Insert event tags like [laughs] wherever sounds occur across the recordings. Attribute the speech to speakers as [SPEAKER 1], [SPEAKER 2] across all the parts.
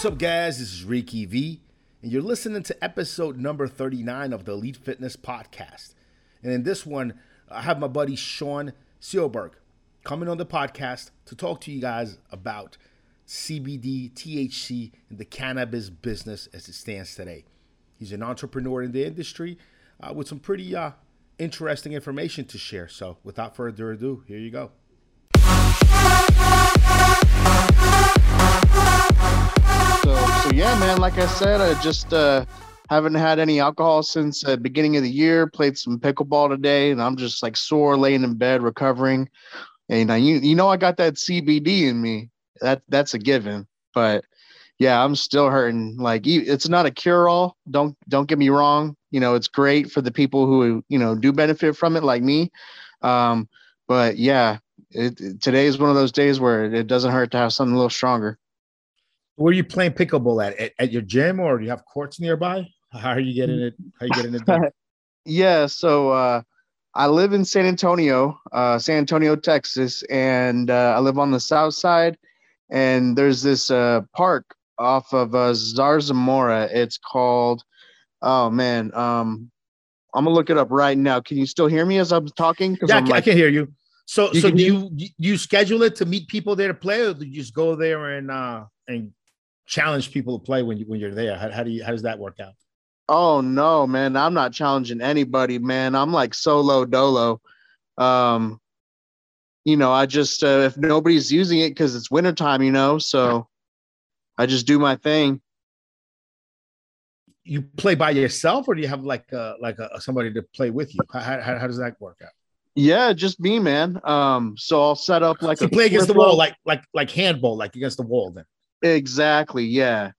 [SPEAKER 1] What's up, guys? This is Ricky V, and you're listening to episode number 39 of the Elite Fitness Podcast. And in this one, I have my buddy Sean Seelberg coming on the podcast to talk to you guys about CBD, THC, and the cannabis business as it stands today. He's an entrepreneur in the industry uh, with some pretty uh, interesting information to share. So, without further ado, here you go.
[SPEAKER 2] Yeah, man. Like I said, I just uh, haven't had any alcohol since the beginning of the year. Played some pickleball today, and I'm just like sore, laying in bed, recovering. And I, you, you know, I got that CBD in me. That that's a given. But yeah, I'm still hurting. Like it's not a cure all. Don't don't get me wrong. You know, it's great for the people who you know do benefit from it, like me. Um, but yeah, it, today is one of those days where it doesn't hurt to have something a little stronger.
[SPEAKER 1] Where are you playing pickleball at? at? At your gym, or do you have courts nearby? How are you getting it? How are you getting it done? [laughs]
[SPEAKER 2] yeah, so uh, I live in San Antonio, uh, San Antonio, Texas, and uh, I live on the south side. And there's this uh, park off of uh, Zarzamora. It's called, oh man, um, I'm gonna look it up right now. Can you still hear me as I'm talking?
[SPEAKER 1] Yeah,
[SPEAKER 2] I'm
[SPEAKER 1] I, like, I can hear you. So, you so do you do you schedule it to meet people there to play, or do you just go there and uh and challenge people to play when you when you're there? How, how do you how does that work out?
[SPEAKER 2] Oh no, man! I'm not challenging anybody, man. I'm like solo dolo. Um, you know, I just uh, if nobody's using it because it's wintertime, you know, so I just do my thing.
[SPEAKER 1] You play by yourself, or do you have like a like a somebody to play with you? How, how, how does that work out?
[SPEAKER 2] Yeah, just me, man. Um, so I'll set up like
[SPEAKER 1] so a play against the wall, like like like handball, like against the wall. Then
[SPEAKER 2] exactly, yeah.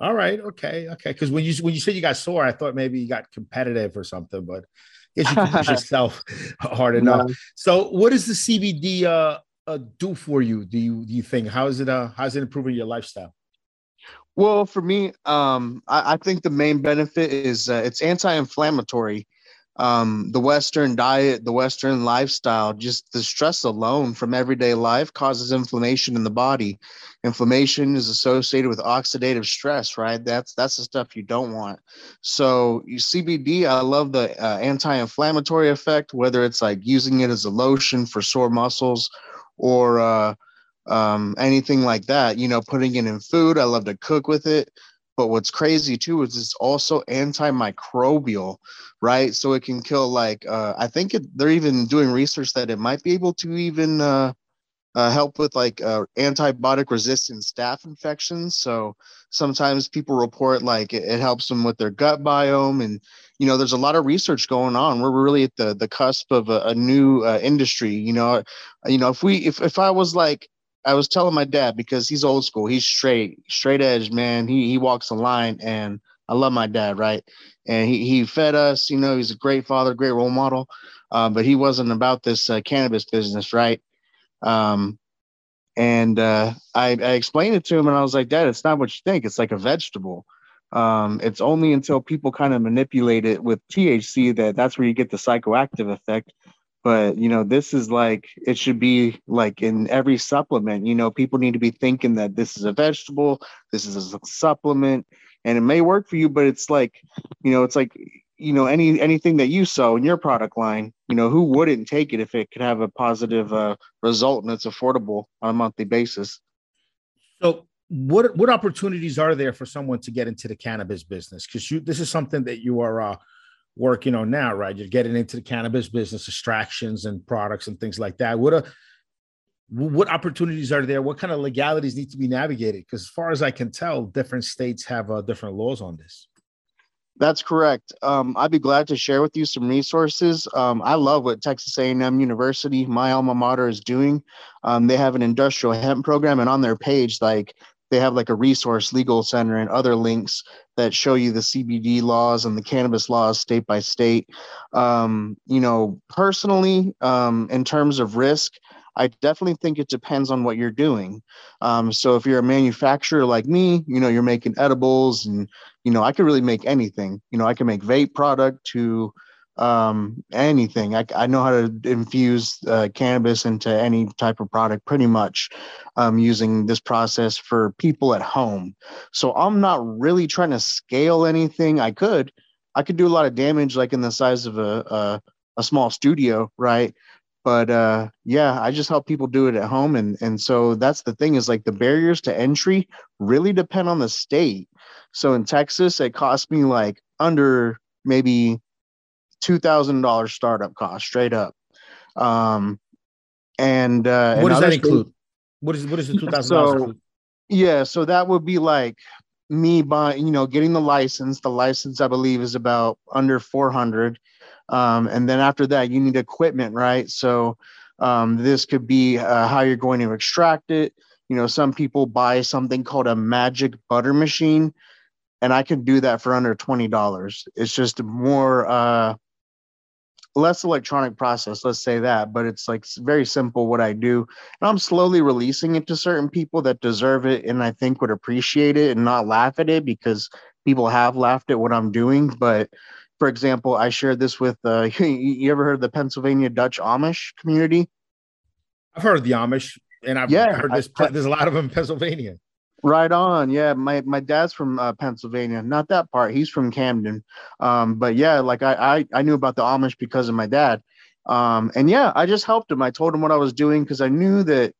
[SPEAKER 1] All right. Okay. Okay. Because when you when you said you got sore, I thought maybe you got competitive or something, but I guess you can push [laughs] yourself [laughs] hard enough. No. So, what does the CBD uh, uh, do for you? Do you do you think how is it uh how is it improving your lifestyle?
[SPEAKER 2] Well, for me, um, I, I think the main benefit is uh, it's anti-inflammatory um, the Western diet, the Western lifestyle, just the stress alone from everyday life causes inflammation in the body. Inflammation is associated with oxidative stress, right? That's that's the stuff you don't want. So you CBD, I love the uh, anti-inflammatory effect, whether it's like using it as a lotion for sore muscles or uh, um, anything like that. You know, putting it in food. I love to cook with it. But what's crazy too is it's also antimicrobial, right? So it can kill like uh, I think it, they're even doing research that it might be able to even uh, uh, help with like uh, antibiotic resistant staph infections. So sometimes people report like it, it, helps them with their gut biome, and you know there's a lot of research going on. We're really at the the cusp of a, a new uh, industry. You know, you know if we if if I was like I was telling my dad because he's old school. He's straight, straight edge, man. He he walks the line, and I love my dad, right? And he he fed us. You know, he's a great father, great role model. Um, but he wasn't about this uh, cannabis business, right? Um, and uh, I, I explained it to him, and I was like, Dad, it's not what you think. It's like a vegetable. Um, it's only until people kind of manipulate it with THC that that's where you get the psychoactive effect but you know this is like it should be like in every supplement you know people need to be thinking that this is a vegetable this is a supplement and it may work for you but it's like you know it's like you know any anything that you sell in your product line you know who wouldn't take it if it could have a positive uh, result and it's affordable on a monthly basis?
[SPEAKER 1] So what what opportunities are there for someone to get into the cannabis business? Because you this is something that you are uh, working on now, right? You're getting into the cannabis business, extractions and products and things like that. What a what opportunities are there? What kind of legalities need to be navigated? Because as far as I can tell, different states have uh, different laws on this.
[SPEAKER 2] That's correct. Um, I'd be glad to share with you some resources. Um, I love what Texas A&M University, my alma mater, is doing. Um, they have an industrial hemp program, and on their page, like they have like a resource legal center and other links that show you the CBD laws and the cannabis laws state by state. Um, you know, personally, um, in terms of risk, I definitely think it depends on what you're doing. Um, so if you're a manufacturer like me, you know, you're making edibles and, you know, I could really make anything. You know, I can make vape product to um, anything. I, I know how to infuse uh, cannabis into any type of product pretty much um, using this process for people at home. So I'm not really trying to scale anything. I could, I could do a lot of damage, like in the size of a, a, a small studio, right? But uh, yeah, I just help people do it at home, and and so that's the thing is like the barriers to entry really depend on the state. So in Texas, it cost me like under maybe two thousand dollars startup cost straight up. Um, and uh,
[SPEAKER 1] what
[SPEAKER 2] does
[SPEAKER 1] that include? What is what is the two thousand dollars? So,
[SPEAKER 2] yeah, so that would be like me buying, you know, getting the license. The license, I believe, is about under four hundred. Um, and then after that, you need equipment, right? So um, this could be uh, how you're going to extract it. You know, some people buy something called a magic butter machine, and I can do that for under twenty dollars. It's just more uh, less electronic process let's say that but it's like very simple what i do. And i'm slowly releasing it to certain people that deserve it and i think would appreciate it and not laugh at it because people have laughed at what i'm doing. But for example i shared this with uh [laughs] you ever heard of the pennsylvania dutch amish community?
[SPEAKER 1] I've heard of the amish and i've yeah, heard this I, there's a lot of them in pennsylvania
[SPEAKER 2] Right on. Yeah, my my dad's from uh, Pennsylvania. Not that part. He's from Camden. Um, but yeah, like I, I I knew about the Amish because of my dad. Um, and yeah, I just helped him. I told him what I was doing because I knew that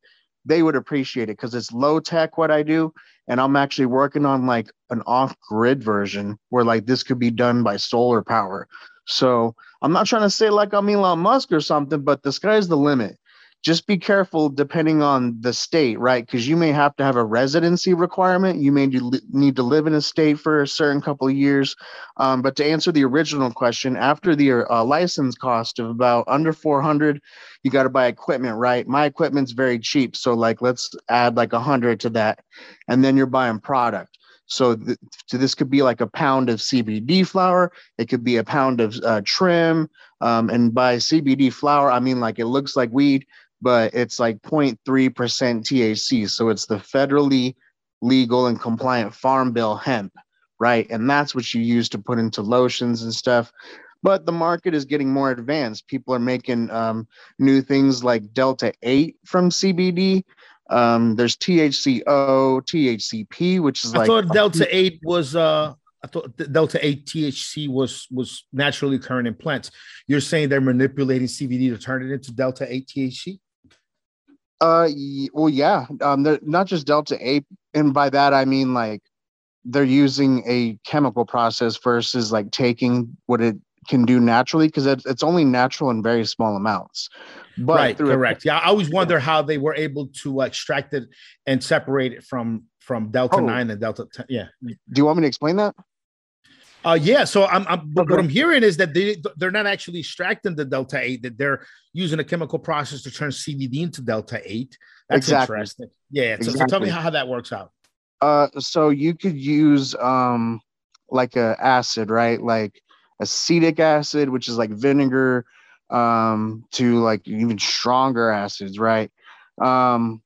[SPEAKER 2] they would appreciate it because it's low tech what I do, and I'm actually working on like an off grid version where like this could be done by solar power. So I'm not trying to say like I'm Elon Musk or something, but the sky's the limit just be careful depending on the state, right? Because you may have to have a residency requirement. You may need to live in a state for a certain couple of years. Um, but to answer the original question, after the uh, license cost of about under 400, you got to buy equipment, right? My equipment's very cheap. So like, let's add like a hundred to that. And then you're buying product. So, th- so this could be like a pound of CBD flower. It could be a pound of uh, trim. Um, and by CBD flower, I mean like it looks like weed, but it's like 0.3% THC. So it's the federally legal and compliant farm bill hemp, right? And that's what you use to put into lotions and stuff. But the market is getting more advanced. People are making um, new things like Delta 8 from CBD. Um, there's THCO, THCP, which is
[SPEAKER 1] I
[SPEAKER 2] like.
[SPEAKER 1] I thought Delta 8 was. Uh... I thought Delta 8 THC was was naturally occurring in plants. You're saying they're manipulating CBD to turn it into Delta 8 THC?
[SPEAKER 2] Uh, well, yeah. Um, they're not just delta eight, and by that I mean like they're using a chemical process versus like taking what it can do naturally because it, it's only natural in very small amounts.
[SPEAKER 1] But right, correct. A, yeah, I always wonder how they were able to extract it and separate it from from delta oh. nine and delta 10. Yeah.
[SPEAKER 2] Do you want me to explain that?
[SPEAKER 1] Uh, yeah. So I'm, I'm okay. what I'm hearing is that they they're not actually extracting the delta eight; that they're using a chemical process to turn CBD into delta eight. That's exactly. interesting. Yeah. So, exactly. so, tell me how that works out.
[SPEAKER 2] Uh, so you could use um like a acid, right? Like acetic acid, which is like vinegar, um, to like even stronger acids, right? Um,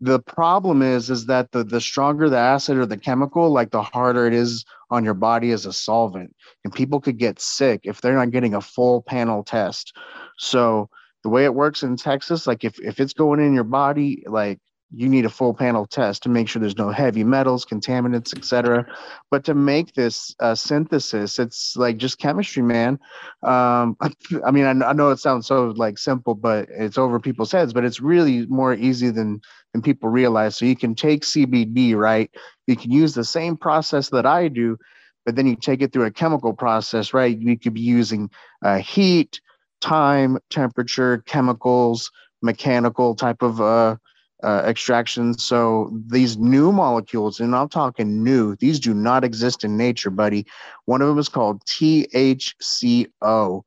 [SPEAKER 2] the problem is is that the the stronger the acid or the chemical like the harder it is on your body as a solvent and people could get sick if they're not getting a full panel test. So the way it works in texas like if, if it's going in your body like you need a full panel test to make sure there's no heavy metals, contaminants, etc. But to make this uh, synthesis, it's like just chemistry, man. Um, [laughs] I mean, I, I, know it sounds so like simple, but it's over people's heads. But it's really more easy than than people realize. So you can take CBD, right? You can use the same process that I do, but then you take it through a chemical process, right? You could be using uh, heat, time, temperature, chemicals, mechanical type of uh, uh, extraction. So these new molecules, and I'm talking new, these do not exist in nature, buddy. One of them is called THCO,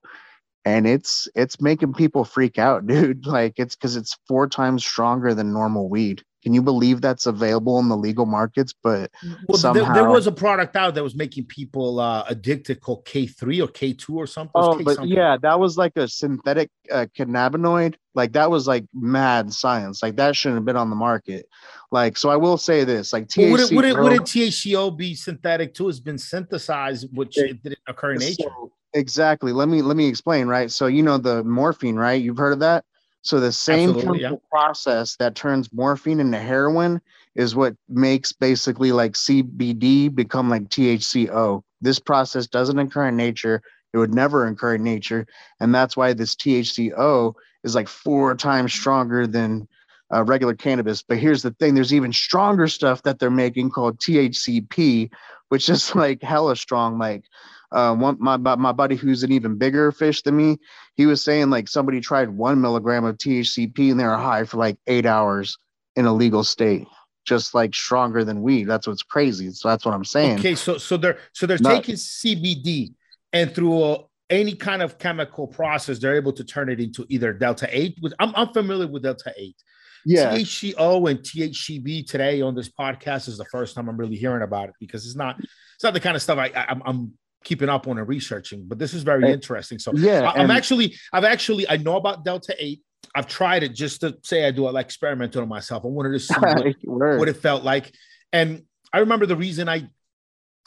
[SPEAKER 2] and it's it's making people freak out, [laughs] dude. Like it's because it's four times stronger than normal weed. Can you believe that's available in the legal markets? But
[SPEAKER 1] well, somehow... there, there, was a product out that was making people uh, addicted called K3 or K2 or something.
[SPEAKER 2] Oh, but something. yeah, that was like a synthetic uh, cannabinoid. Like that was like mad science. Like that shouldn't have been on the market. Like, so I will say this: like THC.
[SPEAKER 1] Would, it, would, it, would it THCO be synthetic too? It's been synthesized, which it, didn't occur in nature. So
[SPEAKER 2] Exactly. Let me let me explain, right? So you know the morphine, right? You've heard of that? So the same chemical yeah. process that turns morphine into heroin is what makes basically like CBD become like THCO. This process doesn't occur in nature. It would never occur in nature, and that's why this THCO is like four times stronger than uh, regular cannabis. But here's the thing: there's even stronger stuff that they're making called THCP, which is [laughs] like hella strong. Like uh, one my my buddy who's an even bigger fish than me, he was saying like somebody tried one milligram of THCP and they were high for like eight hours in a legal state, just like stronger than weed. That's what's crazy. So that's what I'm saying.
[SPEAKER 1] Okay, so so they're so they're Not, taking CBD and through a, any kind of chemical process, they're able to turn it into either delta eight. With I'm, I'm familiar with delta eight. Yeah. THCO and THCB today on this podcast is the first time I'm really hearing about it because it's not it's not the kind of stuff I, I I'm keeping up on and researching, but this is very eh, interesting. So yeah, I, am actually, I've actually, I know about Delta 8. I've tried it just to say I do like experiment on myself. I wanted to see [laughs] what, what, it felt like. And I remember the reason I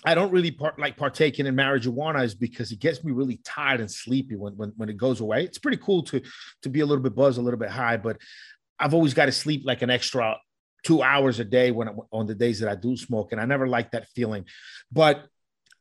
[SPEAKER 1] I don't really part, like partaking in marijuana is because it gets me really tired and sleepy when, when when it goes away. It's pretty cool to to be a little bit buzzed, a little bit high, but I've always got to sleep like an extra two hours a day when I, on the days that I do smoke, and I never like that feeling. But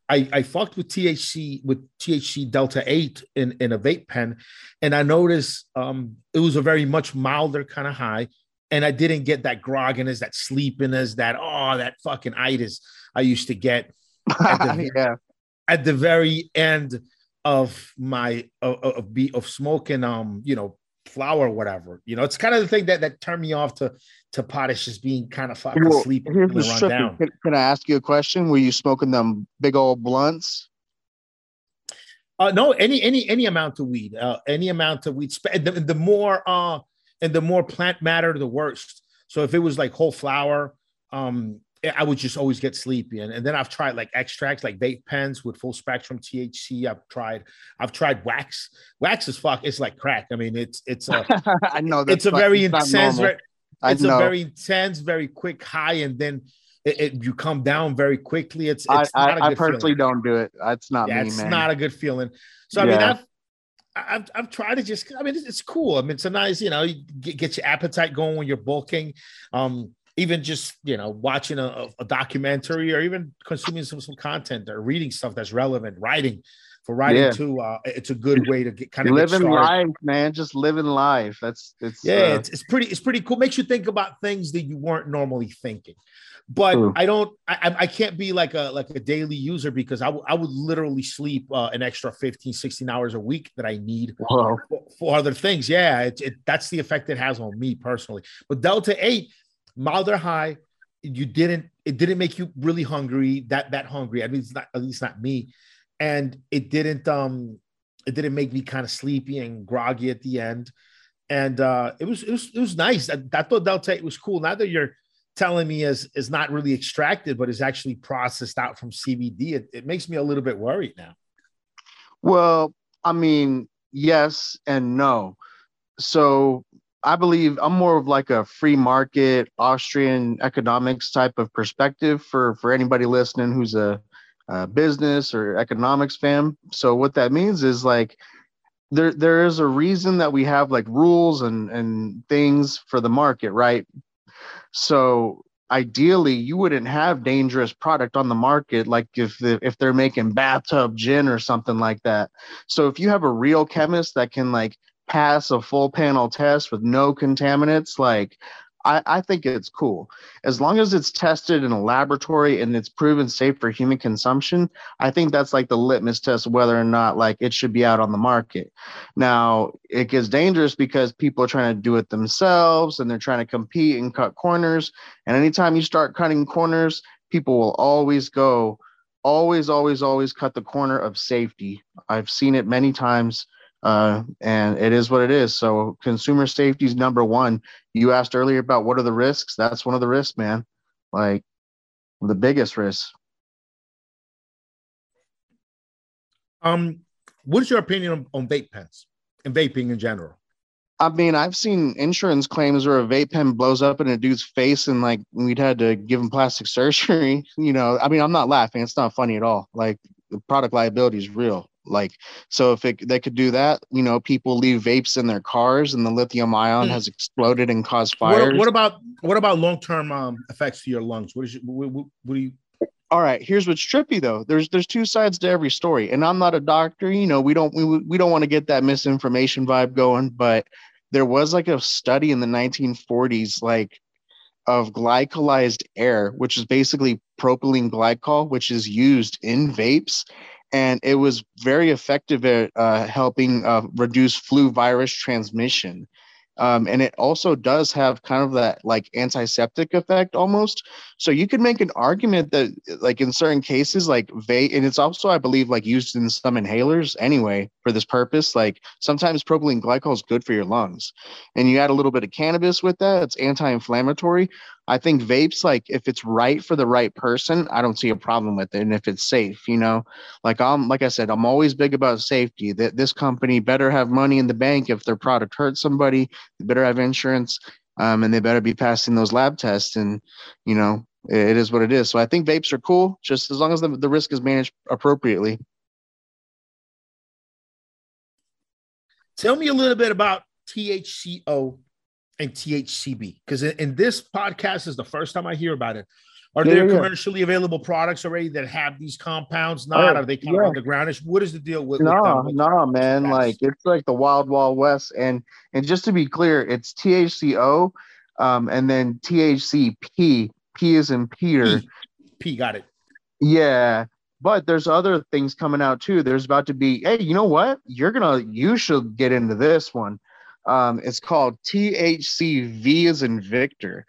[SPEAKER 1] I, I fucked with THC with THC Delta 8 in, in a vape pen, and I noticed um, it was a very much milder kind of high. And I didn't get that grogginess, that sleepiness, that oh, that fucking itis I used to get at the, [laughs] yeah. at the very end of my of, of, of smoking um you know flower or whatever. You know, it's kind of the thing that that turned me off to to potash just being kind of fucking well, sleepy and run down.
[SPEAKER 2] Can, can, I ask you a question? Were you smoking them big old blunts?
[SPEAKER 1] Uh, no, any any any amount of weed, uh, any amount of weed. The, the more uh, and the more plant matter, the worst. So if it was like whole flower, um, I would just always get sleepy. And, and then I've tried like extracts, like vape pens with full spectrum THC. I've tried, I've tried wax. Wax is fuck. It's like crack. I mean, it's it's a, [laughs] I know it's a very intense. Very, it's a very intense, very quick high, and then it, it, you come down very quickly. It's, it's
[SPEAKER 2] I, I, I personally feeling. don't do it. That's not yeah, me,
[SPEAKER 1] it's
[SPEAKER 2] man.
[SPEAKER 1] not a good feeling. So I yeah. mean, I've, I've, I've tried to just, I mean, it's, it's cool. I mean, it's a nice, you know, you get, get, your appetite going when you're bulking. Um, even just you know watching a, a, documentary or even consuming some some content or reading stuff that's relevant writing for writing yeah. too uh, it's a good way to get kind of
[SPEAKER 2] living life man just living life. That's it's
[SPEAKER 1] yeah uh, it's, it's pretty it's pretty cool. Makes you think about things that you weren't normally thinking. But true. i don't I, I can't be like a like a daily user because I, w- I would literally sleep uh, an extra 15 16 hours a week that i need for, for, other things. Yeah it, it, that's the effect it has on me personally. But delta 8 milder high. You didn't. It didn't make you really hungry. That that hungry. I mean, it's not at least not me. And it didn't. Um, it didn't make me kind of sleepy and groggy at the end. And uh, it was it was it was nice. I, I thought Delta it was cool. Now that you're telling me is is not really extracted, but is actually processed out from CBD, it, it makes me a little bit worried now.
[SPEAKER 2] Well, I mean, yes and no. So I believe I'm more of like a free market Austrian economics type of perspective for for anybody listening who's a, a business or economics fan. So what that means is like there there is a reason that we have like rules and and things for the market, right? So ideally you wouldn't have dangerous product on the market like if if they're making bathtub gin or something like that. So if you have a real chemist that can like pass a full panel test with no contaminants, like I, I, think it's cool. As long as it's tested in a laboratory and it's proven safe for human consumption, I think that's like the litmus test whether or not like it should be out on the market. Now it gets dangerous because people are trying to do it themselves and they're trying to compete and cut corners. And anytime you start cutting corners, people will always go, always, always, always cut the corner of safety. I've seen it many times uh, and it is what it is. So consumer safety is number one. You asked earlier about what are the risks. That's one of the risks, man. Like the biggest risk.
[SPEAKER 1] Um, what is your opinion on, on vape pens and vaping in general?
[SPEAKER 2] I mean, I've seen insurance claims where a vape pen blows up in a dude's face and like we'd had to give him plastic [laughs] surgery. You know, I mean, I'm not laughing. It's not funny at all. Like the product liability is real. Like, so if it, they could do that, you know, people leave vapes in their cars, and the lithium ion mm. has exploded and caused fires.
[SPEAKER 1] What, what about what about long term um, effects to your lungs? What is your, what, what, what do you?
[SPEAKER 2] All right, here's what's trippy though. There's there's two sides to every story, and I'm not a doctor. You know, we don't we we don't want to get that misinformation vibe going, but there was like a study in the 1940s, like of glycolized air, which is basically propylene glycol, which is used in vapes. And it was very effective at uh, helping uh, reduce flu virus transmission. Um, and it also does have kind of that like antiseptic effect almost. So you could make an argument that like in certain cases, like vape, and it's also I believe like used in some inhalers anyway for this purpose. Like sometimes propylene glycol is good for your lungs, and you add a little bit of cannabis with that, it's anti-inflammatory. I think vapes, like if it's right for the right person, I don't see a problem with it. And if it's safe, you know, like I'm, like I said, I'm always big about safety. That this company better have money in the bank if their product hurts somebody. They better have insurance, um, and they better be passing those lab tests. And you know, it, it is what it is. So I think vapes are cool, just as long as the, the risk is managed appropriately.
[SPEAKER 1] Tell me a little bit about THCO and THCB? Because in, in, this podcast is the first time I hear about it. Are yeah, there yeah. commercially available products already that have these compounds? Not are they kind yeah. of undergroundish? What is the deal with?
[SPEAKER 2] No, with no, man. Like it's like the wild, wild west. And and just to be clear, it's THCO, um, and then THCP. P is in Peter.
[SPEAKER 1] P, P got it.
[SPEAKER 2] Yeah, but there's other things coming out too. There's about to be. Hey, you know what? You're gonna. You should get into this one. Um, it's called THCV as in Victor.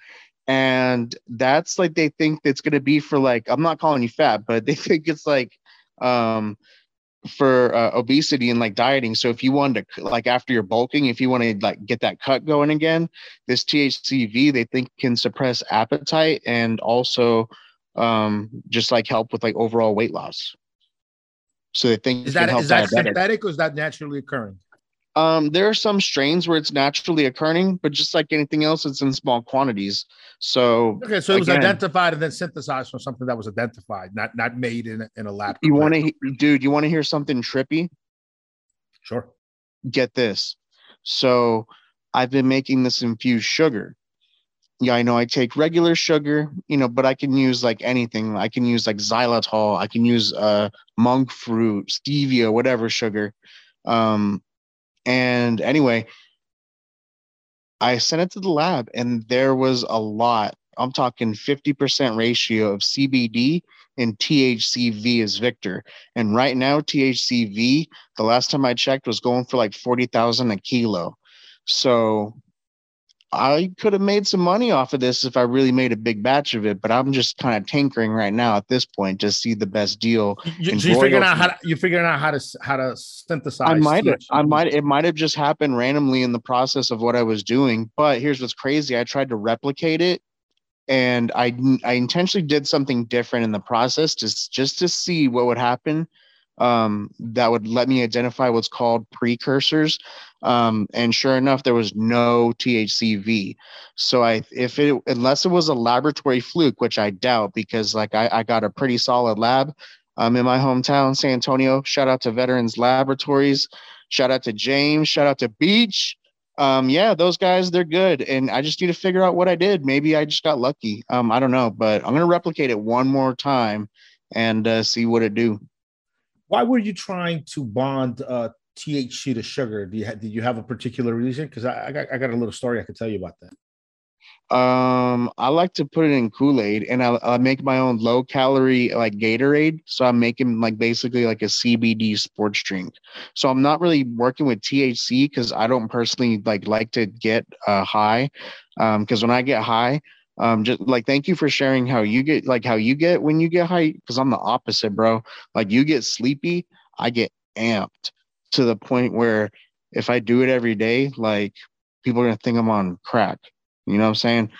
[SPEAKER 2] And that's like they think it's gonna be for like I'm not calling you fat, but [laughs] they think it's like um for uh, obesity and like dieting. So if you wanted to like after you're bulking, if you want to like get that cut going again, this THCV they think can suppress appetite and also um just like help with like overall weight loss. So they think
[SPEAKER 1] is that is that synthetic or is that naturally occurring?
[SPEAKER 2] Um, there are some strains where it's naturally occurring, but just like anything else, it's in small quantities. So
[SPEAKER 1] okay, so it was identified and then synthesized from something that was identified, not not made in a, in a lab.
[SPEAKER 2] You want to, dude? You want to hear something trippy?
[SPEAKER 1] Sure.
[SPEAKER 2] Get this. So I've been making this infused sugar. Yeah, I know I take regular sugar, you know, but I can use like anything. I can use like xylitol. I can use uh monk fruit, stevia, whatever sugar. Um, and anyway, I sent it to the lab and there was a lot. I'm talking 50% ratio of CBD and THCV is Victor. And right now, THCV, the last time I checked, was going for like 40,000 a kilo. So I could have made some money off of this if I really made a big batch of it, but I'm just kind of tinkering right now at this point to see the best deal.
[SPEAKER 1] You, so you're figuring out how to, you're figuring out how to how to synthesize.
[SPEAKER 2] I might have, I might it might have just happened randomly in the process of what I was doing. But here's what's crazy: I tried to replicate it, and I I intentionally did something different in the process just just to see what would happen um, that would let me identify what's called precursors. Um, and sure enough, there was no THCV. So I, if it, unless it was a laboratory fluke, which I doubt, because like I, I got a pretty solid lab um, in my hometown, San Antonio. Shout out to Veterans Laboratories. Shout out to James. Shout out to Beach. Um, yeah, those guys, they're good. And I just need to figure out what I did. Maybe I just got lucky. Um, I don't know, but I'm going to replicate it one more time and uh, see what it do.
[SPEAKER 1] Why were you trying to bond uh, THC to sugar? Do you have, did you have a particular reason? Because I, I, got I got a little story I could tell you about that.
[SPEAKER 2] Um, I like to put it in Kool Aid, and I, I make my own low calorie like Gatorade. So I'm making like basically like a CBD sports drink. So I'm not really working with THC because I don't personally like like to get uh, high. Um, because when I get high, um just like thank you for sharing how you get like how you get when you get high because i'm the opposite bro. Like you get sleepy i get amped to the point where if i do it every day like people are gonna think i'm on crack you know what i'm saying?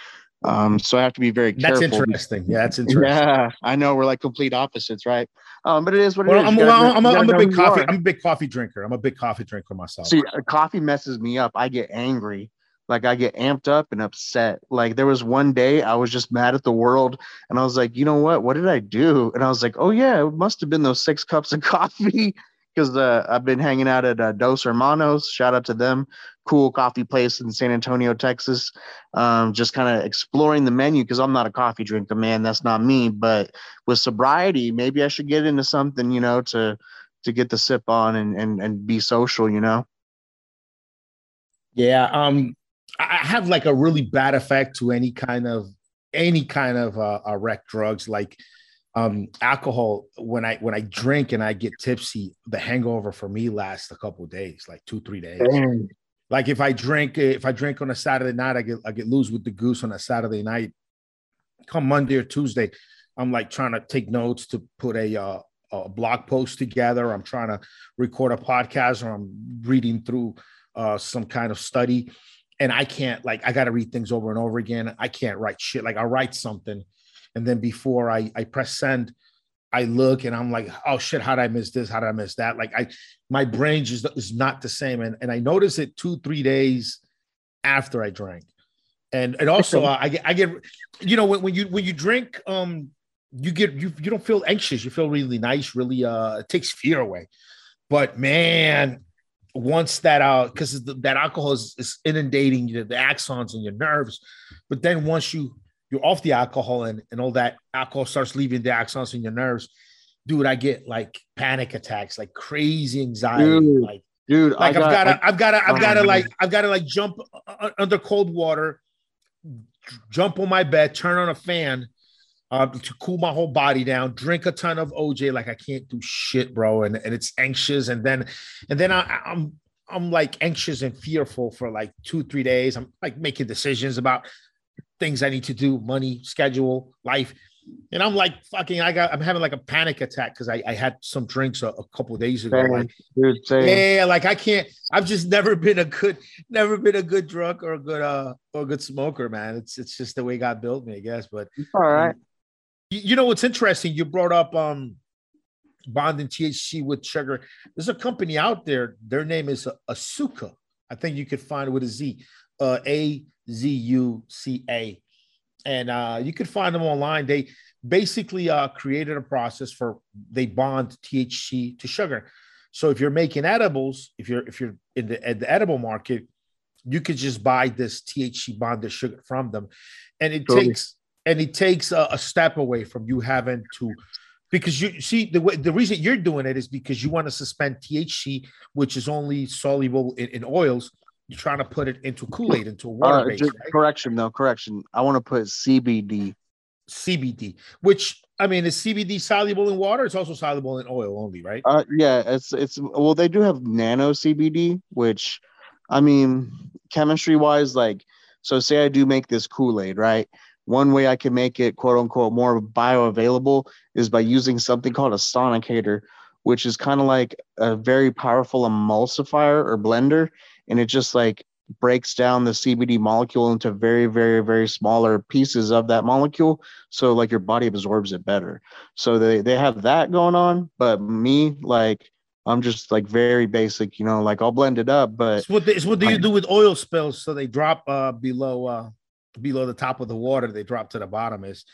[SPEAKER 2] Um so i have to be very careful.
[SPEAKER 1] that's interesting. Yeah that's [laughs] interesting. Yeah
[SPEAKER 2] i know we're like complete opposites right? Um but it is what it
[SPEAKER 1] well,
[SPEAKER 2] is.
[SPEAKER 1] I'm, well, I'm, a, I'm a big coffee i'm a big coffee drinker. I'm a big coffee drinker myself.
[SPEAKER 2] See coffee messes me up. I get angry like I get amped up and upset. Like there was one day I was just mad at the world and I was like, you know what? What did I do? And I was like, oh yeah, it must have been those six cups of [laughs] coffee. because uh, I've been hanging out at uh, Dos Hermanos. Shout out to them, cool coffee place in San Antonio, Texas. Um, just kind of exploring the menu because I'm not a coffee drinker, man. That's not me. But with sobriety, maybe I should get into something, you know, to to get the sip on and and and be social, you know.
[SPEAKER 1] Yeah, um, I have like a really bad effect to any kind of any kind of uh, uh rec drugs. Like um alcohol when i when i drink and i get tipsy the hangover for me lasts a couple days like two three days. Like if i drink if i drink on a saturday night i get i get loose with the goose on a saturday night. Come monday or tuesday i'm like trying to take notes to put a uh, a blog post together. I'm trying to record a podcast or i'm reading through uh, some kind of study and i can't like i gotta read things over and over again i can't write shit like i'll write something and then before I I press send, I look and I'm like, oh shit, how did I miss this? How did I miss that? Like I my brain just is not the same. And and I notice it two, three days after I drank. And and also uh, I get I get you know when, when you when you drink um you get you you don't feel anxious, you feel really nice, really uh it takes fear away. But man, once that uh because that alcohol is, is inundating you know, the axons and your nerves, but then once you you're off the alcohol and, and all that alcohol starts leaving the axons in your nerves, dude, I get like panic attacks, like crazy anxiety,
[SPEAKER 2] dude,
[SPEAKER 1] like
[SPEAKER 2] dude,
[SPEAKER 1] like
[SPEAKER 2] I
[SPEAKER 1] I've got to,
[SPEAKER 2] I,
[SPEAKER 1] I've got to, I've got to
[SPEAKER 2] Oh,
[SPEAKER 1] like, I've got to like jump under cold water, jump on my bed, turn on a fan, uh, to cool my whole body down, drink a ton of OJ. Like I can't do shit, bro, and and it's anxious, and then, and then I, I'm I'm like anxious and fearful for like two three days. I'm like making decisions about things I need to do, money, schedule, life. And I'm like, fucking, I got, I'm having like a panic attack because I, I had some drinks a, a couple of days ago.
[SPEAKER 2] Same,
[SPEAKER 1] Like,
[SPEAKER 2] dude,
[SPEAKER 1] yeah, like I can't, I've just never been a good, never been a good drunk or a good, uh, or a good smoker, man. It's, it's just the way God built me, I guess. But
[SPEAKER 2] It's all right.
[SPEAKER 1] you, you know what's interesting? You brought up, um, bonding THC with sugar. There's a company out there. Their name is Azuca. I think you could find it with a Z, uh, A Z U C A, and uh, you could find them online. They basically uh, created a process for they bond THC to sugar. So if you're making edibles, if you're if you're in the, at the edible market, you could just buy this THC bonded sugar from them, and it
[SPEAKER 2] Totally.
[SPEAKER 1] takes and it takes a, a step away from you having to because you see the way the reason you're doing it is because you want to suspend THC, which is only soluble in, in oils. You're trying to put it into Kool-Aid, into water
[SPEAKER 2] Uh,
[SPEAKER 1] base, right?
[SPEAKER 2] Correction, though. Correction. I want to put CBD.
[SPEAKER 1] CBD, which I mean, is CBD soluble in water? It's also soluble in oil only, right?
[SPEAKER 2] Uh, yeah, it's it's well, they do have nano CBD, which, I mean, chemistry wise, like, so say I do make this Kool Aid, right? One way I can make it quote unquote more bioavailable is by using something called a sonicator, which is kind of like a very powerful emulsifier or blender, and it just like breaks down the CBD molecule into very, very, very smaller pieces of that molecule. So like your body absorbs it better. So they they have that going on, but me like I'm just like very basic, you know, like I'll blend it up, but
[SPEAKER 1] It's what they, it's what do you do with oil spills? So they drop uh, below uh, below the top of the water. They drop to the bottom. Is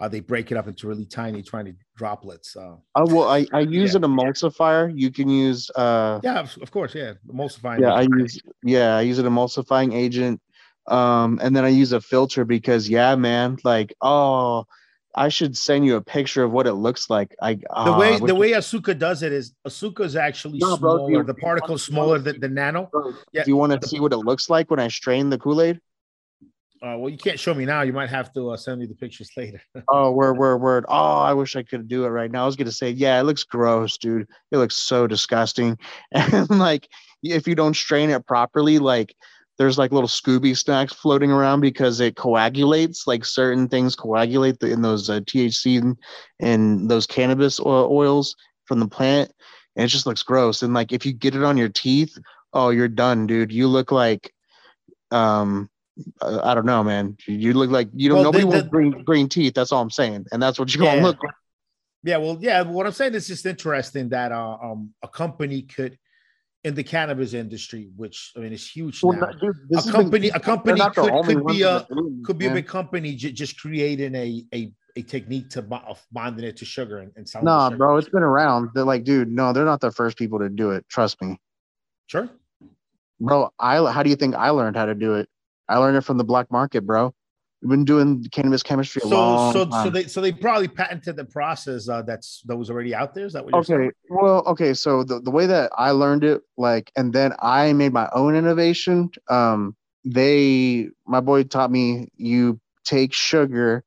[SPEAKER 1] uh, they break it up into really tiny, tiny droplets. Uh,
[SPEAKER 2] I will I, I use
[SPEAKER 1] Yeah.
[SPEAKER 2] an emulsifier. You can use uh
[SPEAKER 1] yeah, of course, yeah, emulsifying.
[SPEAKER 2] yeah, I
[SPEAKER 1] agent.
[SPEAKER 2] use yeah, I use an emulsifying agent. Um and then I use a filter because yeah, man, like oh I should send you a picture of what it looks like. I
[SPEAKER 1] the
[SPEAKER 2] ah,
[SPEAKER 1] way the
[SPEAKER 2] I-
[SPEAKER 1] way Azuca does it is Azuca is actually
[SPEAKER 2] No, bro,
[SPEAKER 1] smaller.
[SPEAKER 2] you-
[SPEAKER 1] the particles smaller than the nano. yeah.
[SPEAKER 2] do you want to see what it looks like when I strain the Kool-Aid?
[SPEAKER 1] Uh, well, you can't show me now. You might have to uh, send me the pictures [laughs] later.
[SPEAKER 2] Oh, word, word, word. Oh, I wish I could do it right now. I was gonna say, yeah, it looks gross, dude. It looks so disgusting. [laughs] And like, if you don't strain it properly, like, there's like little Scooby snacks floating around because it coagulates. Like certain things coagulate in those uh, THC and, those cannabis oils from the plant, and it just looks gross. And like, if you get it on your teeth, oh, you're done, dude. You look like, um, uh, I don't know, man. You look like you don't.
[SPEAKER 1] Well, the-
[SPEAKER 2] nobody wants green green teeth. That's all I'm saying, and that's what you're
[SPEAKER 1] Yeah.
[SPEAKER 2] gonna look. like.
[SPEAKER 1] yeah, well, yeah. What I'm saying is just interesting that uh, um, a company could in the cannabis industry, which I mean is huge
[SPEAKER 2] Well,
[SPEAKER 1] now.
[SPEAKER 2] no, dude,
[SPEAKER 1] a
[SPEAKER 2] has been-
[SPEAKER 1] company, a company
[SPEAKER 2] the
[SPEAKER 1] could, could be a
[SPEAKER 2] the
[SPEAKER 1] could be a big company j- just creating a a a technique to of bonding it to sugar and, and
[SPEAKER 2] No, nah, bro, it's been around. They're like, dude, no, they're not the first people to do it. Trust me.
[SPEAKER 1] Sure.
[SPEAKER 2] Bro, I how do you think I learned how to do it? I learned it from the black market, bro. We've been doing cannabis chemistry a
[SPEAKER 1] so,
[SPEAKER 2] long
[SPEAKER 1] so,
[SPEAKER 2] time.
[SPEAKER 1] So they so they probably patented the process uh, that's that was already out there. Is that what
[SPEAKER 2] okay?
[SPEAKER 1] Saying?
[SPEAKER 2] Well, okay. So the, the way that I learned it, like, and then I made my own innovation. Um, they my boy taught me you take sugar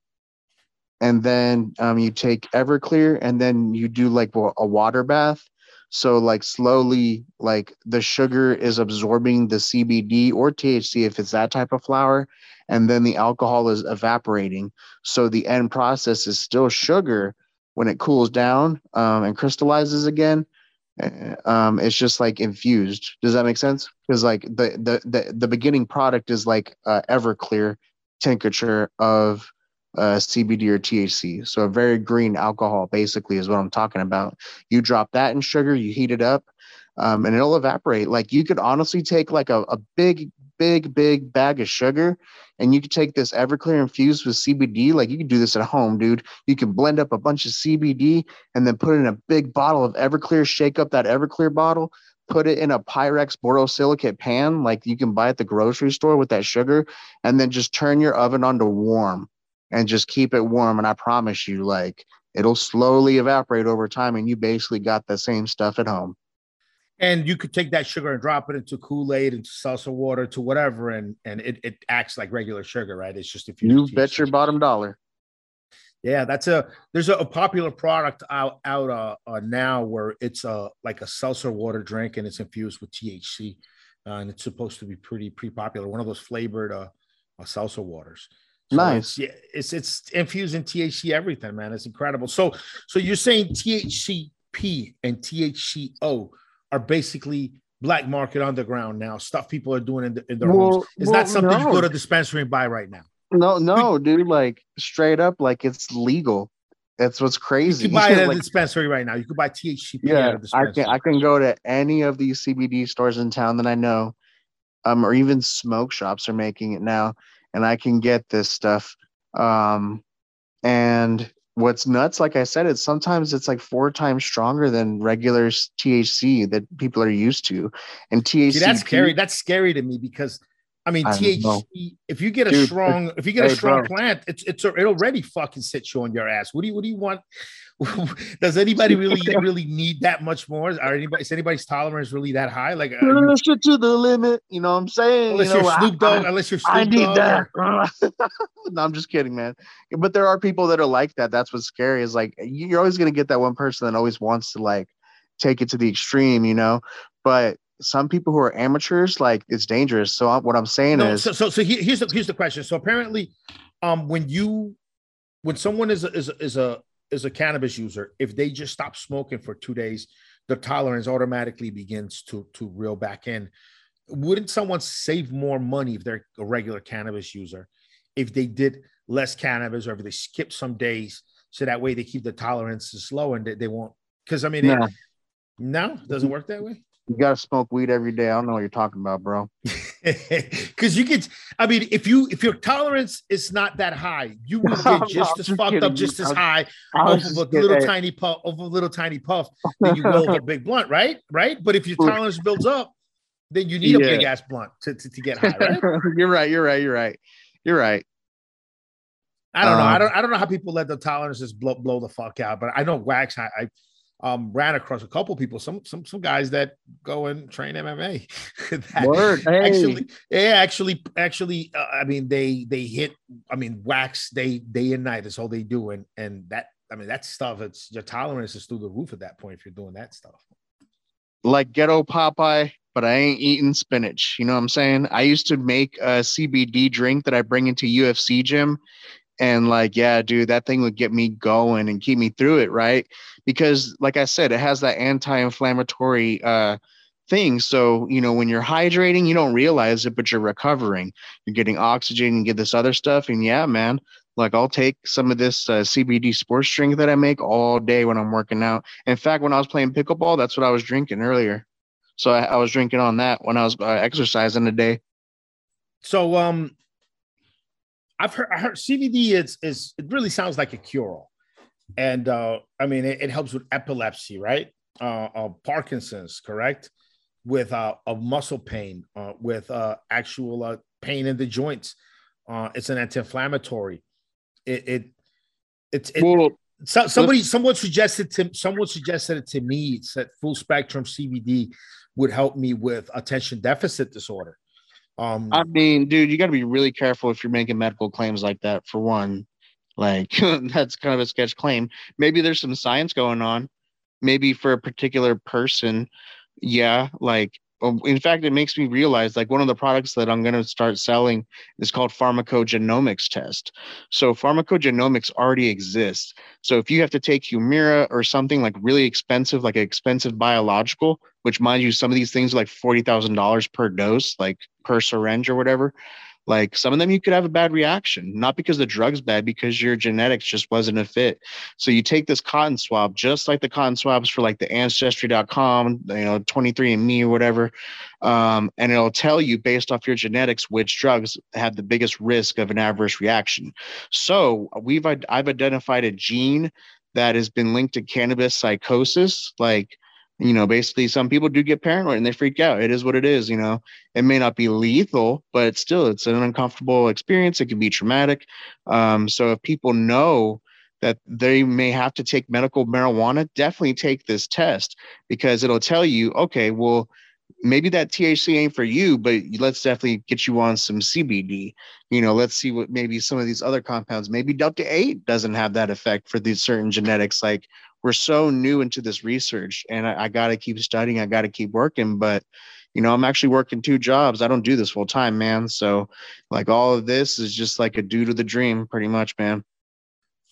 [SPEAKER 2] and then um, you take everclear and then you do like a water bath so like slowly like the sugar is absorbing the cbd or thc if it's that type of flower and then the alcohol is evaporating so the end process is still sugar when it cools down um, and crystallizes again Eh, um, it's just like infused. Does that make sense? Because like the, the the the beginning product is like uh, Everclear tincture of uh, CBD or THC. So a very green alcohol, basically, is what I'm talking about. You drop that in sugar, you heat it up, um, and it'll evaporate. Like you could honestly take like a, a big, big, big bag of sugar and you could take this Everclear infused with CBD. Like you could do this at home, dude. You can blend up a bunch of CBD and then put in a big bottle of Everclear, shake up that Everclear bottle, put it in a Pyrex borosilicate pan, like you can buy at the grocery store with that sugar, and then just turn your oven on to warm and just keep it warm. And I promise you, like it'll slowly evaporate over time, and you basically got the same stuff at home
[SPEAKER 1] and you could take that sugar and drop it into Kool-Aid, into salsa water, to whatever, and and it, it acts like regular sugar, right? It's just if
[SPEAKER 2] you, you bet your bottom dollar.
[SPEAKER 1] Yeah, that's a there's a, a popular product out out uh, uh, now where it's a like a salsa water drink and it's infused with THC, uh, and it's supposed to be pretty pretty popular. One of those flavored uh, uh salsa waters.
[SPEAKER 2] So nice.
[SPEAKER 1] It's, yeah, it's it's infused in THC everything, man. It's incredible. So so you're saying THCP and THCO are basically black market underground now. Stuff people are doing in, the, in their well, homes. It's well, not something no. you go to dispensary and buy right now.
[SPEAKER 2] No, no, dude. Like straight up, like it's legal. That's what's crazy.
[SPEAKER 1] You can buy it at like, a dispensary right now. You can buy THCP.
[SPEAKER 2] Yeah, I can. I can go to any of these CBD stores in town that I know, um, or even smoke shops are making it now, and I can get this stuff. Um, and what's nuts like i said it's sometimes it's like four times stronger than regular thc that people are used to and thc
[SPEAKER 1] See, that's scary that's scary to me because i mean I thc if you get a Dude, strong if you get hey, a strong bro. plant it's it's it already fucking sits you on your ass what do you what do you want [laughs] Does anybody really [laughs] really need that much more? Are anybody is anybody's tolerance really that high? Like
[SPEAKER 2] uh, it to the limit. You know what I'm saying?
[SPEAKER 1] Unless
[SPEAKER 2] you
[SPEAKER 1] know, are Snoop Dogg, I, unless you're Snoop I need
[SPEAKER 2] Dogg that. [laughs] no, I'm just kidding, man. But there are people that are like that. That's what's scary. Is like you're always gonna get that one person that always wants to like take it to the extreme, you know. But some people who are amateurs, like it's dangerous. So what I'm saying no, is,
[SPEAKER 1] so so, so here's the here's the question. So apparently, um, when you when someone is a, is a, is a is a cannabis user, if they just stop smoking for two days, their tolerance automatically begins to to reel back in. Wouldn't someone save more money if they're a regular cannabis user if they did less cannabis or if they skip some days so that way they keep the tolerances low and they, they won't? Because I mean, no. It, no, doesn't work that way.
[SPEAKER 2] You gotta smoke weed every day. I don't know what you're talking about, bro. [laughs]
[SPEAKER 1] Because you get, I mean, if you if your tolerance is not that high, you will get [laughs] just as fucked up, just as high off of a little tiny puff, of a little tiny puff than you will a [laughs] big blunt, right? Right. But if your tolerance builds up, then you need yeah. a big ass blunt to, to, to get high, right?
[SPEAKER 2] you're right. You're right. You're right. You're right.
[SPEAKER 1] I don't um, know. I um, don't. I don't know how people let the tolerances blow blow the fuck out. But I know wax. I, I um, ran across a couple people, some some some guys that go and train MMA. [laughs] that Word, hey. Actually, yeah, actually, actually, uh, I mean, they they hit. I mean, wax day day and night is all they do, and and that I mean that stuff. It's your tolerance is through the roof at that point if you're doing that stuff.
[SPEAKER 2] Like ghetto Popeye, but I ain't eating spinach. You know what I'm saying? I used to make a CBD drink that I bring into UFC gym, and like yeah dude that thing would get me going and keep me through it right? Because like i said it has that anti-inflammatory uh thing. So you know when you're hydrating you don't realize it but you're recovering. You're getting oxygen and get this other stuff and yeah man like i'll take some of this uh, cbd sports drink that i make all day when i'm working out. In fact when i was playing pickleball that's what i was drinking earlier. So i, I was drinking on that when i was uh, exercising today.
[SPEAKER 1] So um I've heard, I heard CBD is is it really sounds like a cure all, and uh, I mean it, it, helps with epilepsy, right? Uh, uh Parkinson's, correct? With uh, of muscle pain, uh, with uh, actual uh, pain in the joints. Uh, it's an anti-inflammatory. It it it's it, well, so, somebody someone suggested to someone suggested it to me. Said full spectrum CBD would help me with attention deficit disorder.
[SPEAKER 2] Um, I mean, dude, you got to be really careful if you're making medical claims like that. For one, like [laughs] that's kind of a sketch claim. Maybe there's some science going on. Maybe for a particular person, yeah, like in fact, it makes me realize like one of the products that I'm going to start selling is called pharmacogenomics test. So pharmacogenomics already exists. So if you have to take Humira or something like really expensive, like an expensive biological, which mind you, some of these things are like $40,000 per dose, like per syringe or whatever. Like some of them, you could have a bad reaction, not because the drug's bad, because your genetics just wasn't a fit. So you take this cotton swab, just like the cotton swabs for like the ancestry.com, you know, 23andMe or whatever. Um, and it'll tell you based off your genetics which drugs have the biggest risk of an adverse reaction. So we've I've identified a gene that has been linked to cannabis psychosis, like you know basically some people do get paranoid and they freak out. It is what it is you know. It may not be lethal but still it's an uncomfortable experience. It can be traumatic. Um, so if people know that they may have to take medical marijuana definitely take this test because it'll tell you okay well maybe that THC ain't for you, but let's definitely get you on some CBD. You know, let's see what maybe some of these other compounds, maybe Delta 8 doesn't have that effect for these certain genetics like we're so new into this research and I, I got to keep studying. I got to keep working. But, you know, I'm actually working two jobs. I don't do this full time, man. So, like, all of this is just like a due to the dream, pretty much, man.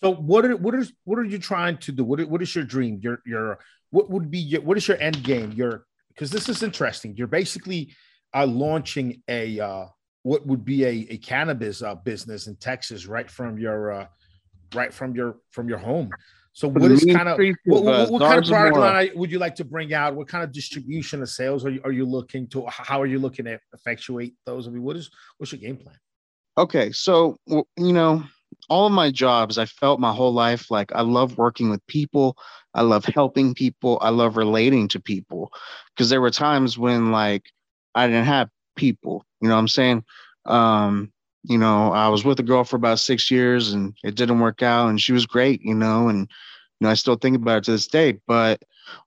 [SPEAKER 1] So, what are what is what are you trying to do? What what is your dream? Your your what would be your, what is your end game? Your because this is interesting. You're basically uh, launching a uh, what would be a, a cannabis uh, business in Texas right from your uh, right from your from your home. So what is kind of what, what, what kind of product line would you like to bring out? What kind of distribution of sales are you, are you looking to? How are you looking to effectuate those? I mean, what is what's your game plan?
[SPEAKER 2] Okay, so you know, all of my jobs, I felt my whole life like I love working with people. I love helping people. I love relating to people because there were times when like I didn't have people. You know what I'm saying? Um, you know, I was with a girl for about six years and it didn't work out and she was great, you know, and you know, I still think about it to this day. But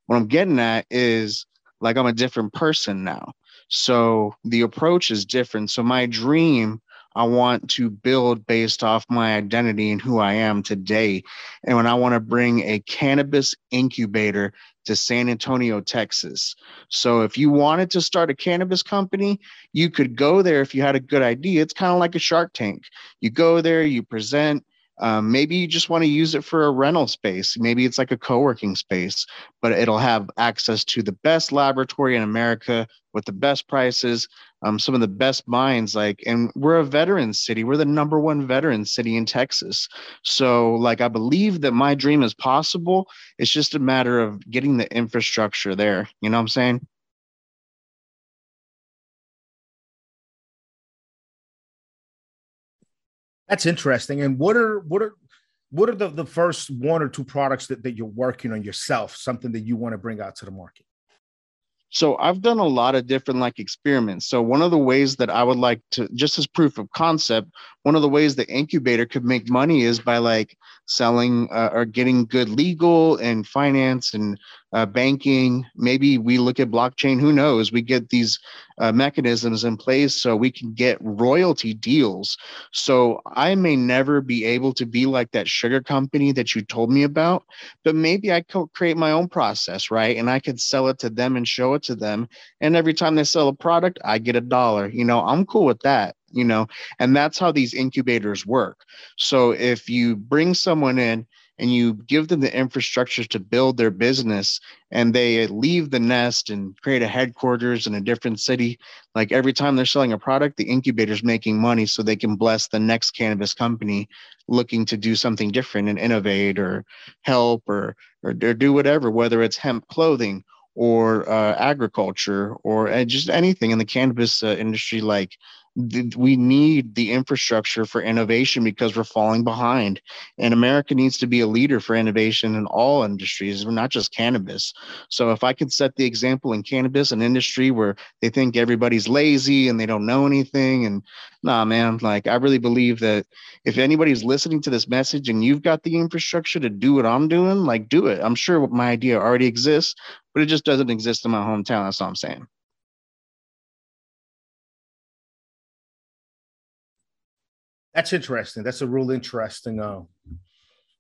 [SPEAKER 2] what I'm getting at is like I'm a different person now. So the approach is different. So my dream I want to build based off my identity and who I am today. And when I want to bring a cannabis incubator to San Antonio, Texas. So if you wanted to start a cannabis company, you could go there if you had a good idea. It's kind of like a Shark Tank. You go there, you present, um, maybe you just want to use it for a rental space. Maybe it's like a co working space, but it'll have access to the best laboratory in America with the best prices, um, some of the best minds. Like, and we're a veteran city. We're the number one veteran city in Texas. So, like, I believe that my dream is possible. It's just a matter of getting the infrastructure there. You know what I'm saying?
[SPEAKER 1] That's interesting. And what are what are what are the, the first one or two products that, that you're working on yourself, something that you want to bring out to the market?
[SPEAKER 2] So I've done a lot of different like experiments. So one of the ways that I would like to just as proof of concept, one of the ways the incubator could make money is by like selling uh, or getting good legal and finance and uh, banking. Maybe we look at blockchain. Who knows? We get these uh, mechanisms in place so we can get royalty deals. So I may never be able to be like that sugar company that you told me about, but maybe I could create my own process, right? And I could sell it to them and show it to them. And every time they sell a product, I get a dollar. You know, I'm cool with that you know and that's how these incubators work so if you bring someone in and you give them the infrastructure to build their business and they leave the nest and create a headquarters in a different city. Like every time they're selling a product the incubator's making money so they can bless the next cannabis company looking to do something different and innovate or help or or, or do whatever whether it's hemp clothing or uh, agriculture or uh, just anything in the cannabis uh, industry like we need the infrastructure for innovation because we're falling behind. And america needs to be a leader for innovation in all industries not just cannabis. So if i could set the example in cannabis an industry where they think everybody's lazy and they don't know anything and nah man like i really believe that if anybody's listening to this message and you've got the infrastructure to do what i'm doing like do it. I'm sure my idea already exists but it just doesn't exist in my hometown. That's all i'm saying
[SPEAKER 1] That's interesting. That's a real interesting uh,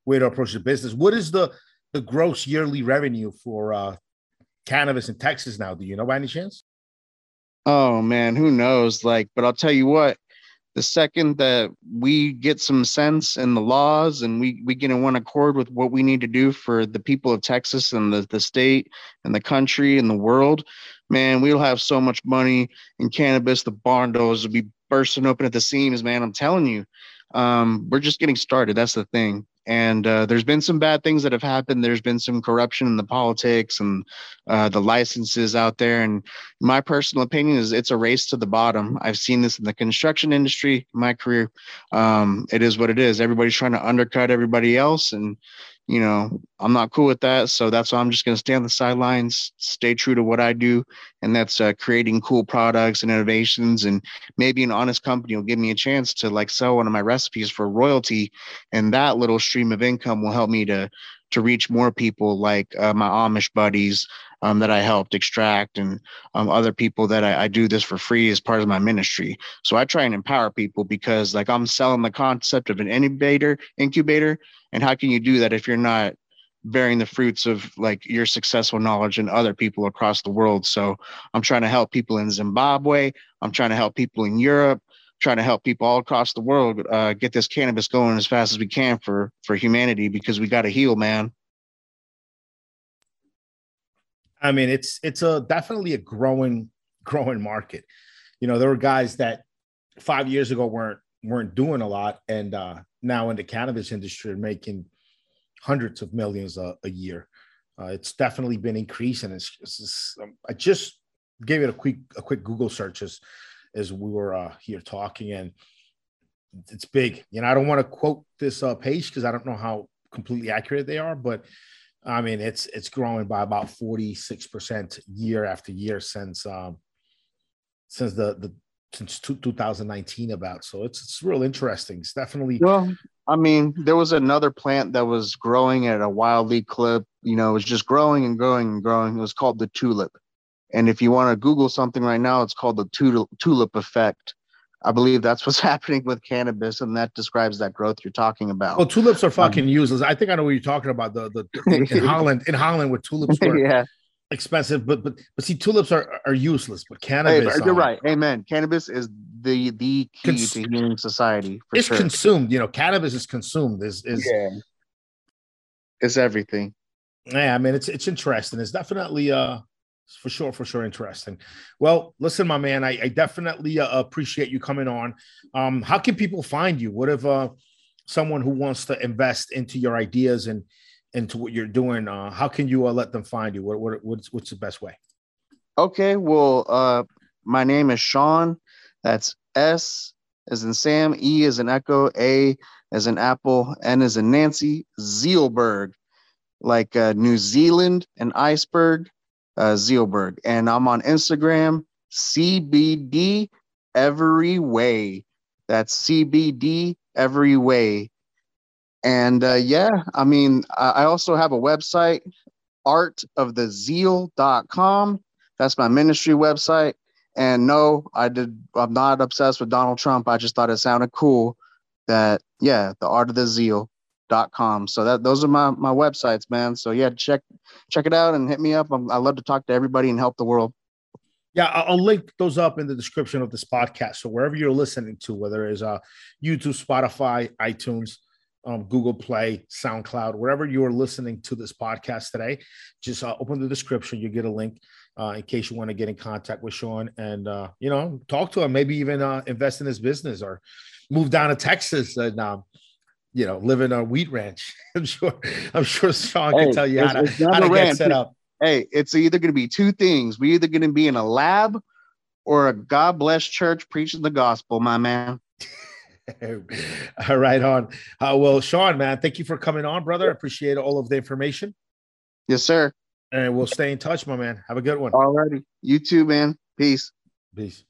[SPEAKER 1] way to approach the business. What is the the gross yearly revenue for uh, cannabis in Texas now? Do you know by any chance?
[SPEAKER 2] Oh man, who knows? Like, but I'll tell you what. The second that we get some sense in the laws and we, we get in one accord with what we need to do for the people of Texas and the, the state and the country and the world, man, we'll have so much money in cannabis. The barn doors will be bursting open at the seams, man. I'm telling you, um, we're just getting started. That's the thing. And uh, there's been some bad things that have happened. There's been some corruption in the politics and uh, the licenses out there. And my personal opinion is it's a race to the bottom. I've seen this in the construction industry, in my career. Um, it is what it is. Everybody's trying to undercut everybody else. And you know, I'm not cool with that. So that's why I'm just going to stay on the sidelines, stay true to what I do. And that's uh, creating cool products and innovations. And maybe an honest company will give me a chance to like sell one of my recipes for royalty. And that little stream of income will help me to, to reach more people like uh, my Amish buddies um, that I helped extract and um, other people that I, I, do this for free as part of my ministry. So I try and empower people because like I'm selling the concept of an incubator, incubator, and how can you do that if you're not bearing the fruits of like your successful knowledge and other people across the world? So i'm trying to help people in zimbabwe. I'm trying to help people in europe trying to help people all across the world uh, get this cannabis going as fast as we can for for humanity because we got to heal man
[SPEAKER 1] i mean it's it's a definitely a growing growing market you know there were guys that five years ago weren't weren't doing a lot and uh now in the cannabis industry and making hundreds of millions a, a year. Uh, it's definitely been increasing. It's, it's um, I just gave it a quick a quick Google search as we were uh, here talking, and it's big. You know, I don't want to quote this uh, page because I don't know how completely accurate they are, but I mean it's it's growing by about forty six percent year after year since um, since the the since 2019 about. So it's it's real interesting. It's definitely
[SPEAKER 2] well. I mean, there was another plant that was growing at a wildly clip. You know, it was just growing and growing and growing. It was called the tulip. And if you want to Google something right now, it's called the tulip, tulip effect. I believe that's [laughs] what's happening with cannabis, and that describes that growth you're talking about.
[SPEAKER 1] Well, tulips are fucking um, useless. I think I know what you're talking about. The the in [laughs] Holland, in Holland, with tulips [laughs] were yeah expensive, but but but see, tulips are are useless, but cannabis.
[SPEAKER 2] Hey, you're um, right. Amen. Cannabis is the the key cons- to healing society.
[SPEAKER 1] it's sure. consumed. You know, cannabis is consumed. Is is yeah.
[SPEAKER 2] It's everything.
[SPEAKER 1] Yeah, I mean, it's it's interesting. It's definitely uh for sure, for sure, interesting. Well, listen, my man, I, I definitely uh, appreciate you coming on. Um, how can people find you? What if uh someone who wants to invest into your ideas and into what you're doing, uh, how can you uh, let them find you? What, what what's what's the best way?
[SPEAKER 2] Okay, well, uh, my name is Sean. That's S as in Sam, E as in Echo, A as in Apple, N as in Nancy, Zealberg, like uh, New Zealand and iceberg, uh, Zealberg. And I'm on Instagram, CBD Every Way. That's CBD Every Way. And uh, yeah, I mean, I also have a website, artofthezeal.com. That's my ministry website. And no, I did. I'm not obsessed with Donald Trump. I just thought it sounded cool. That yeah, the art of the zeal.com. So that those are my my websites, man. So yeah, check check it out and hit me up. I'm, I love to talk to everybody and help the world.
[SPEAKER 1] Yeah, I'll link those up in the description of this podcast. So wherever you're listening to, whether it's uh, YouTube, Spotify, iTunes, um, Google Play, SoundCloud, wherever you are listening to this podcast today, just uh, open the description. You get a link uh, in case you want to get in contact with Sean and uh, you know talk to him. Maybe even uh, invest in his business or move down to Texas and um, you know living on a wheat ranch. [laughs] I'm sure. I'm sure Sean hey, can tell you how to, how to get set up.
[SPEAKER 2] Hey, it's either going to be two things. We're either going to be in a lab or a God bless church preaching the gospel, my man. [laughs]
[SPEAKER 1] right on. Uh, well, Sean, man, thank you for coming on, brother. I Appreciate all of the information.
[SPEAKER 2] Yes, sir.
[SPEAKER 1] And we'll stay in touch, my man. Have a good one.
[SPEAKER 2] Alrighty. You too, man. Peace.
[SPEAKER 1] Peace.